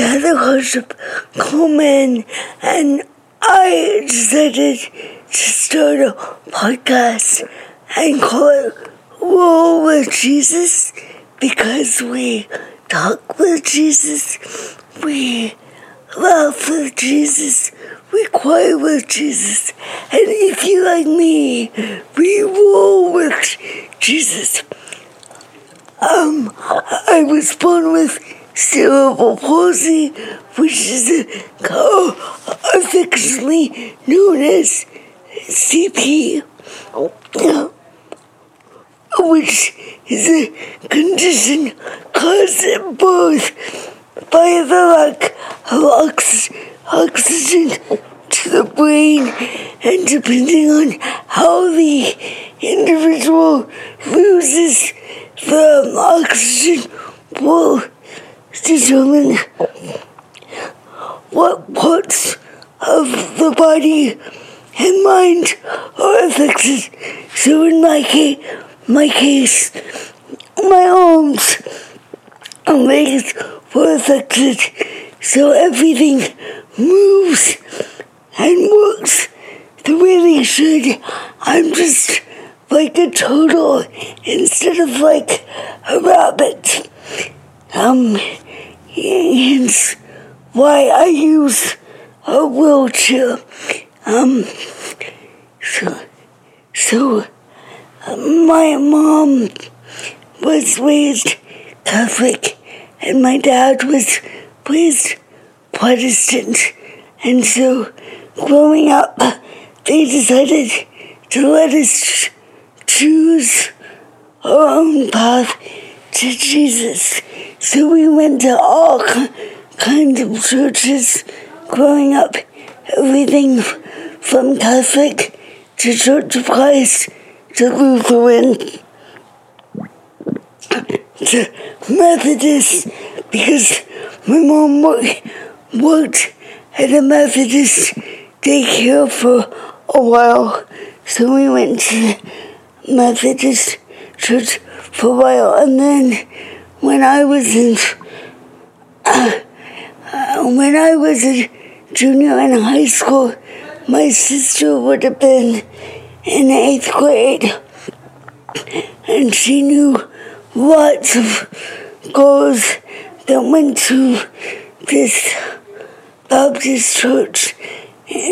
a worship come in, and I decided to start a podcast and call it Roll with Jesus because we talk with Jesus, we laugh with Jesus, we cry with Jesus, and if you like me, we roll with Jesus. Um, I was born with cerebral palsy, which is uh, affectionately known as CP, which is a condition caused birth by the lack of ox- oxygen to the brain, and depending on how the individual loses the oxygen will determine what parts of the body and mind are affected. So in my case, my case, my arms and legs were affected. So everything moves and works the way they should. I'm just like a turtle instead of like a rabbit. Um, hence why I use a wheelchair. Um, so, so uh, my mom was raised Catholic and my dad was raised Protestant. And so growing up, they decided to let us choose our own path to Jesus. So we went to all kinds of churches growing up, everything from Catholic to Church of Christ to Lutheran to Methodist because my mom worked at a Methodist daycare for a while. So we went to Methodist church for a while. And then when I was in, uh, when I was a junior in high school, my sister would have been in eighth grade. And she knew lots of girls that went to this Baptist church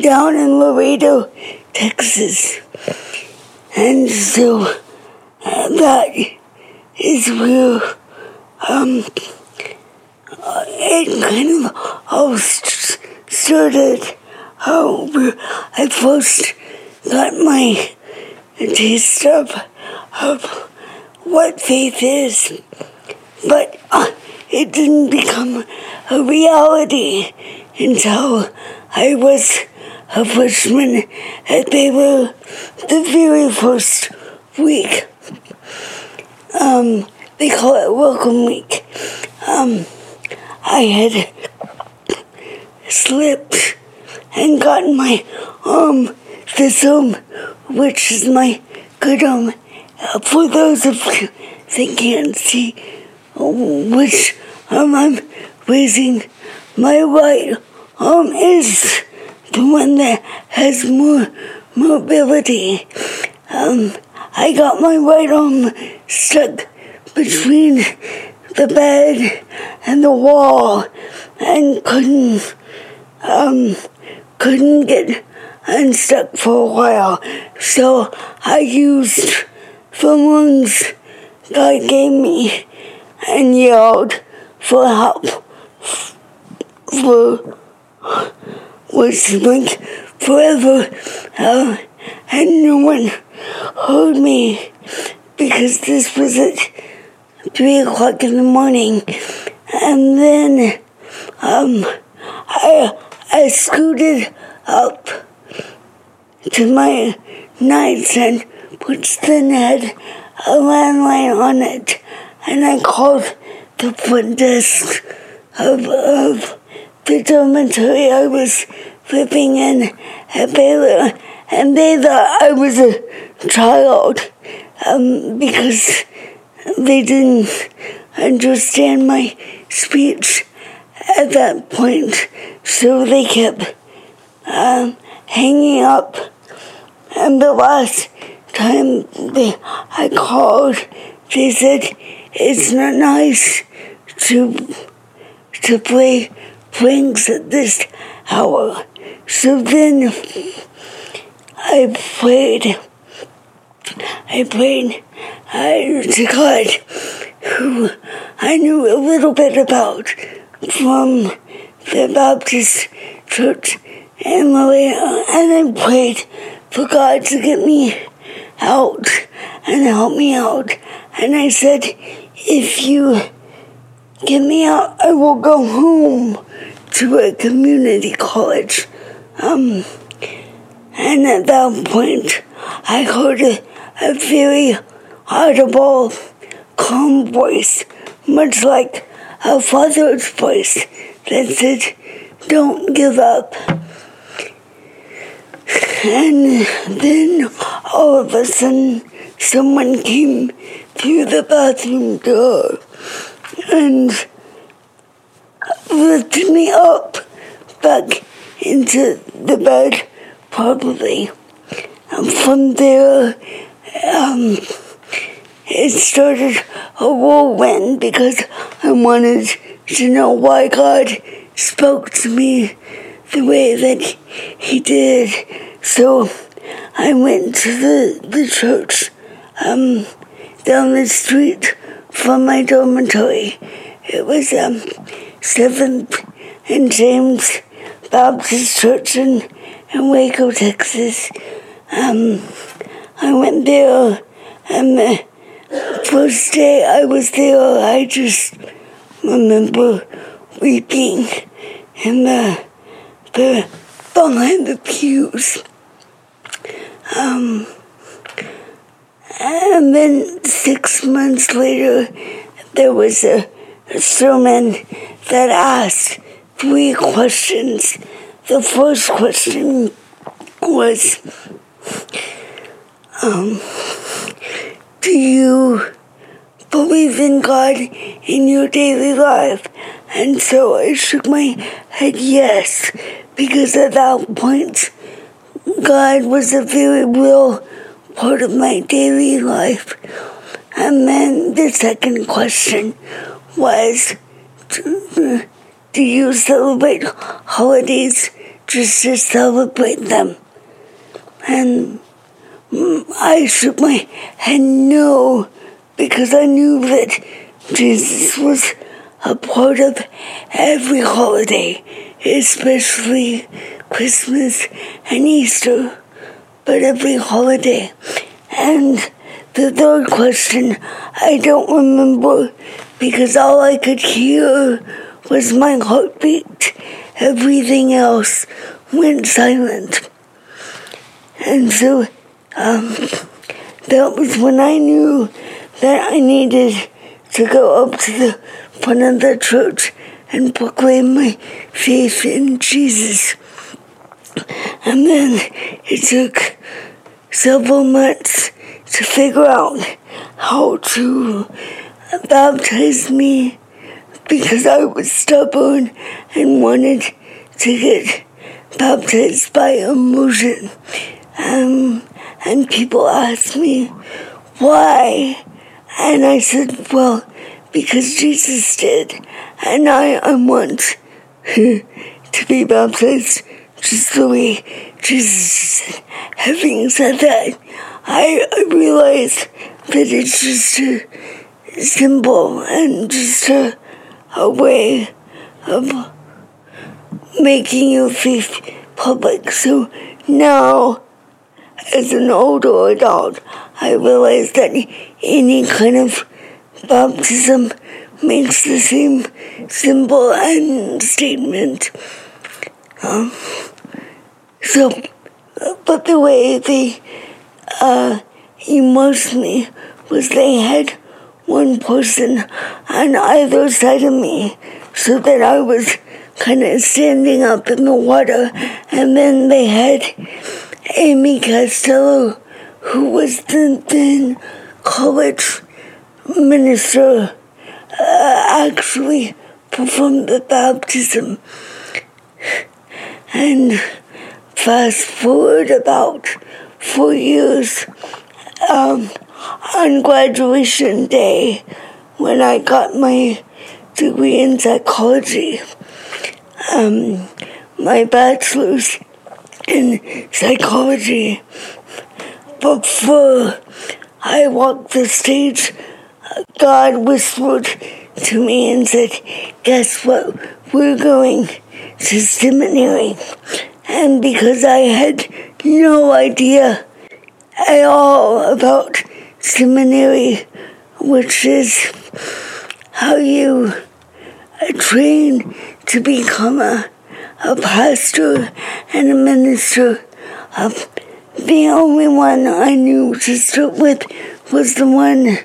down in Laredo, Texas. And so uh, that is where um, it kind of all st- started. How I first got my taste of, of what faith is, but uh, it didn't become a reality until I was a freshman at Baylor the very first week. Um, they call it Welcome Week. Um, I had slipped and gotten my this arm, which is my good arm. Uh, for those of you that can't see which arm I'm raising, my right arm is the one that has more mobility. Um, I got my right arm stuck between the bed and the wall and couldn't um, couldn't get unstuck for a while. So I used the lungs God gave me and yelled for help for was like forever uh, and no one heard me because this was at three o'clock in the morning. And then um, I, I scooted up to my nightstand which then had a landline on it. And I called the front desk of, of the dormitory I was living in at Baylor, and they thought I was a child um, because they didn't understand my speech at that point, so they kept um, hanging up. And the last time they, I called, they said it's not nice to to play pranks at this hour. So then I prayed. I prayed uh, to God, who I knew a little bit about from the Baptist church in Maria, and I prayed for God to get me out and help me out. And I said, if you get me out, I will go home to a community college. Um, and at that point, I heard a, very audible, calm voice, much like a father's voice that said, Don't give up. And then all of a sudden, someone came through the bathroom door and lifted me up back into the bed properly. And from there, um, it started a whirlwind because I wanted to know why God spoke to me the way that He did. So I went to the, the church um, down the street from my dormitory. It was um, 7th and James Baptist Church in, in Waco, Texas. Um, I went there and the first day I was there, I just remember weeping in the, the behind the pews. Um, and then six months later, there was a, a sermon that asked three questions. The first question was um, Do you believe in God in your daily life? And so I shook my head yes, because at that point, God was a very real part of my daily life. And then the second question was Do you celebrate holidays just to celebrate them? And I shook my head no, because I knew that Jesus was a part of every holiday, especially Christmas and Easter, but every holiday. And the third question, I don't remember because all I could hear was my heartbeat. Everything else went silent. And so um, that was when I knew that I needed to go up to the front of the church and proclaim my faith in Jesus. And then it took several months to figure out how to baptize me because I was stubborn and wanted to get baptized by immersion. Um, and people asked me why, and I said, well, because Jesus did, and I, I want to be baptized just the way Jesus said. Having said that, I, I realize that it's just a symbol and just a, a way of making you feel public. So now, as an older adult, I realize that any kind of baptism makes the same symbol and statement. Um, so, but the way they uh, immersed me was they had one person on either side of me so that I was kind of standing up in the water. And then they had Amy Costello, who was the then college minister, uh, actually performed the baptism. And fast forward about four years, um, on graduation day, when I got my degree in psychology, um, my bachelor's in psychology. Before I walked the stage, God whispered to me and said, Guess what? We're going to seminary. And because I had no idea at all about seminary, which is how you train to become a, a pastor and a minister. Uh, the only one I knew to start with was the one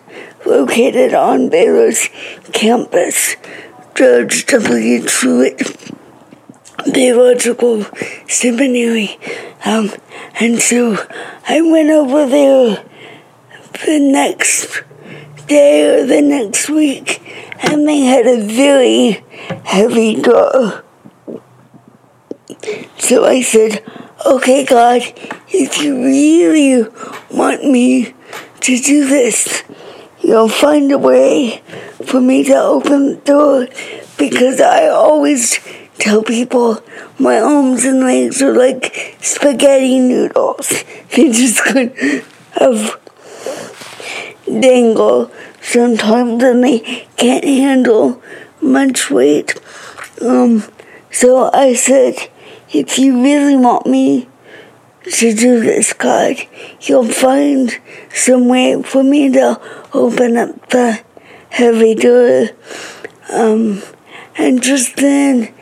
located on Baylor's campus, George W. Truett Theological Seminary. Um, and so I went over there the next day or the next week, and they had a very heavy door. So I said, Okay, God, if you really want me to do this, you'll find a way for me to open the door because I always tell people my arms and legs are like spaghetti noodles. They just kind of dangle sometimes and they can't handle much weight. Um, so I said, if you really want me to do this, God, you'll find some way for me to open up the heavy door. Um, and just then,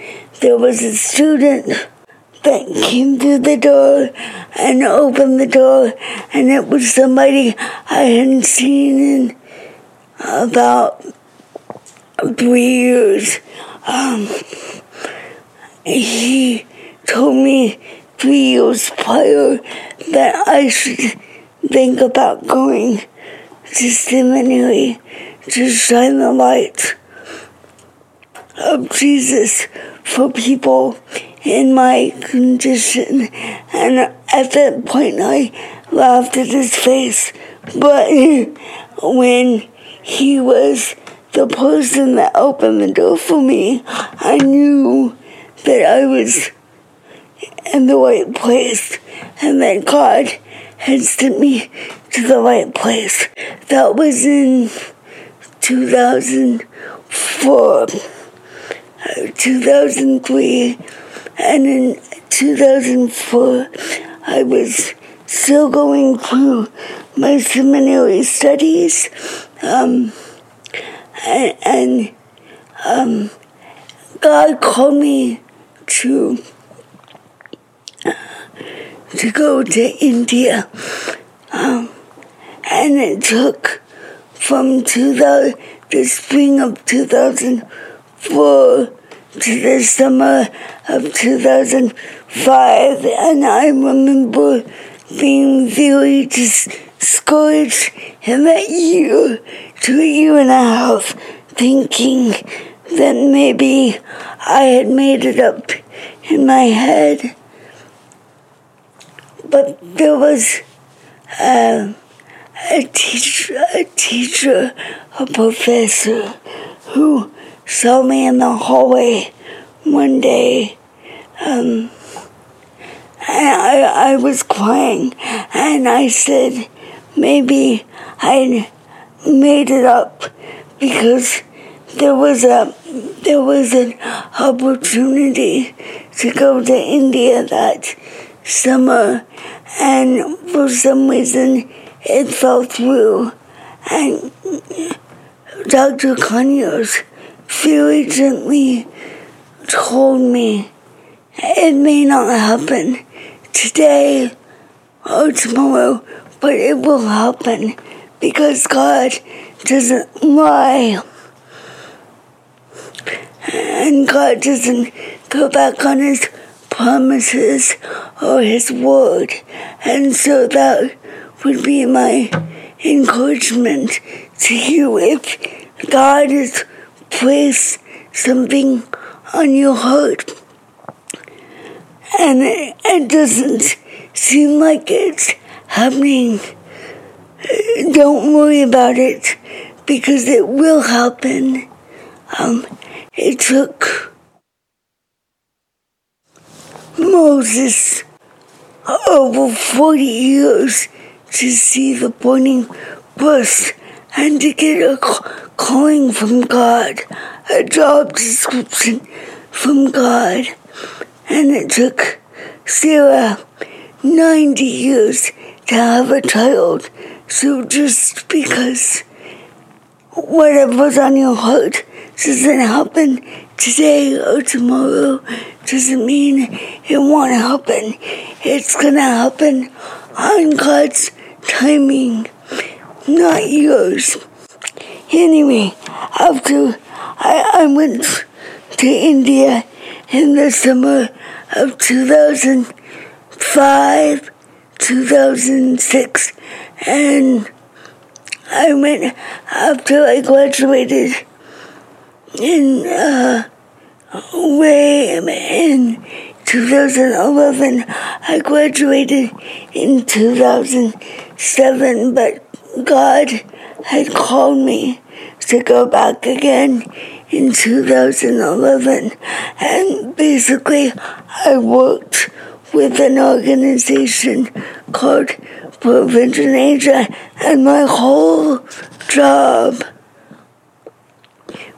there was a student that came through the door and opened the door, and it was somebody I hadn't seen in about three years. Um, he told me three years prior that I should think about going to seminary to shine the light of Jesus for people in my condition. And at that point, I laughed at his face. But when he was the person that opened the door for me, I knew that I was in the right place and that God had sent me to the right place. That was in 2004, uh, 2003, and in 2004, I was still going through my seminary studies. Um, and, and um, God called me to to go to India, um, and it took from 2000, the spring of 2004 to the summer of 2005, and I remember being very discouraged in that year, two year and a half, thinking that maybe I had made it up in my head. But there was uh, a teacher, a teacher, a professor who saw me in the hallway one day. Um, I, I was crying, and I said maybe I made it up because there was a there was an opportunity to go to India that summer, and for some reason it fell through. And Dr. Conyers very gently told me it may not happen today or tomorrow, but it will happen because God doesn't lie. And God doesn't go back on his promises or his word. And so that would be my encouragement to you if God has placed something on your heart and it, it doesn't seem like it's happening, don't worry about it because it will happen. Um, it took Moses over 40 years to see the burning bush and to get a calling from God, a job description from God. And it took Sarah 90 years to have a child. So just because whatever's on your heart doesn't happen today or tomorrow doesn't mean it won't happen. It's gonna happen on God's timing, not yours. Anyway, after I, I went to India in the summer of 2005, 2006, and I went after I graduated in uh, way in 2011. I graduated in 2007, but God had called me to go back again in 2011. And basically, I worked with an organization called Prevention Asia, and my whole job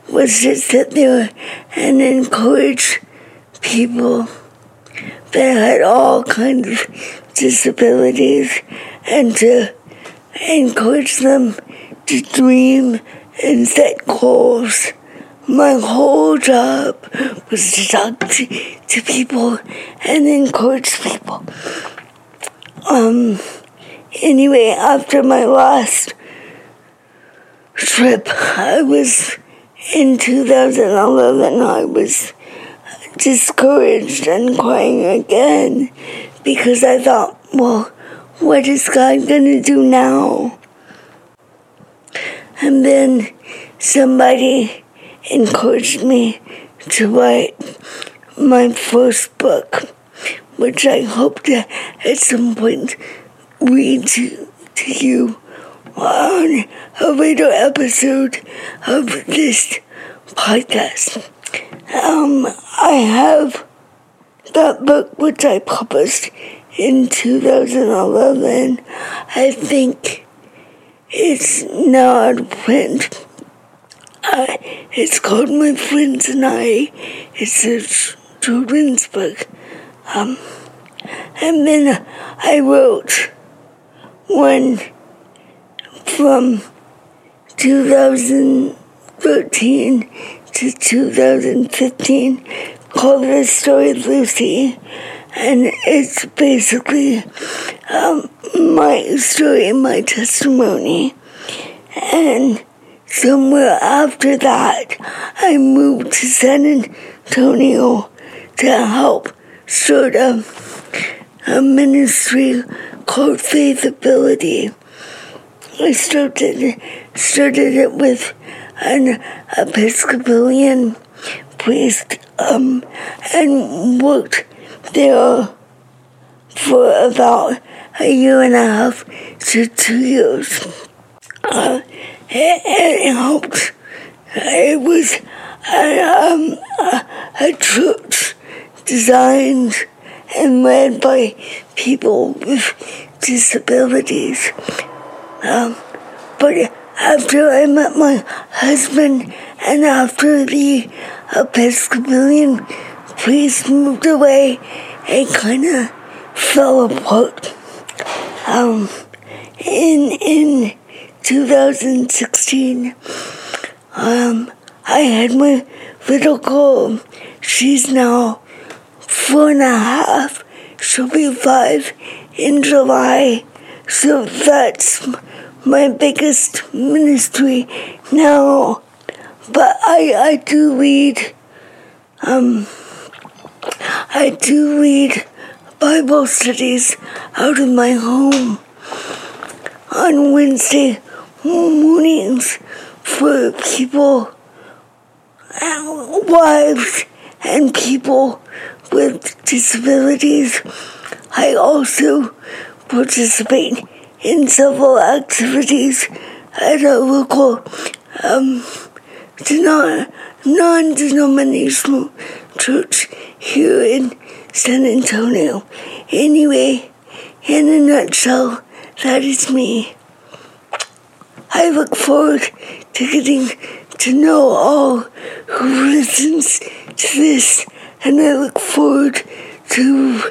was to sit there and encourage people that had all kinds of disabilities and to encourage them to dream and set goals. My whole job was to talk to, to people and encourage people. Um, anyway, after my last trip, I was in 2011, I was discouraged and crying again because I thought, well, what is God going to do now? And then somebody encouraged me to write my first book, which I hope to at some point read to, to you on a later episode of this podcast. Um, I have that book which I published in 2011. I think it's not print. Uh, it's called My Friends and I. It's a children's book. Um, and then I wrote one from 2013 to 2015 called The Story of Lucy. And it's basically um, my story, my testimony. And somewhere after that, I moved to San Antonio to help start a, a ministry called Faithability. I started started it with an Episcopalian priest um, and worked there for about a year and a half to two years. Uh, helped. It was a, um, a, a church designed and led by people with disabilities. Um, but after I met my husband and after the Episcopalian priest moved away, and kind of fell apart. Um, in in 2016, um, I had my little girl. She's now four and a half. She'll be five in July. So that's my biggest ministry now. But I, I do read, um, I do read Bible studies out of my home on Wednesday mornings for people wives and people with disabilities. I also participate in several activities at a local um, non denominational church here in San Antonio. Anyway, in a nutshell, that is me. I look forward to getting to know all who listens to this, and I look forward to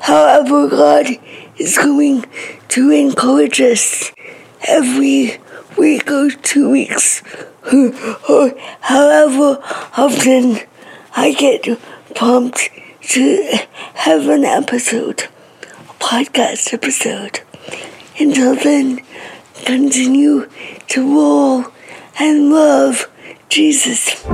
however God is going to encourage us every week or two weeks, or however often I get pumped to have an episode, a podcast episode. Until then, continue to roll and love Jesus.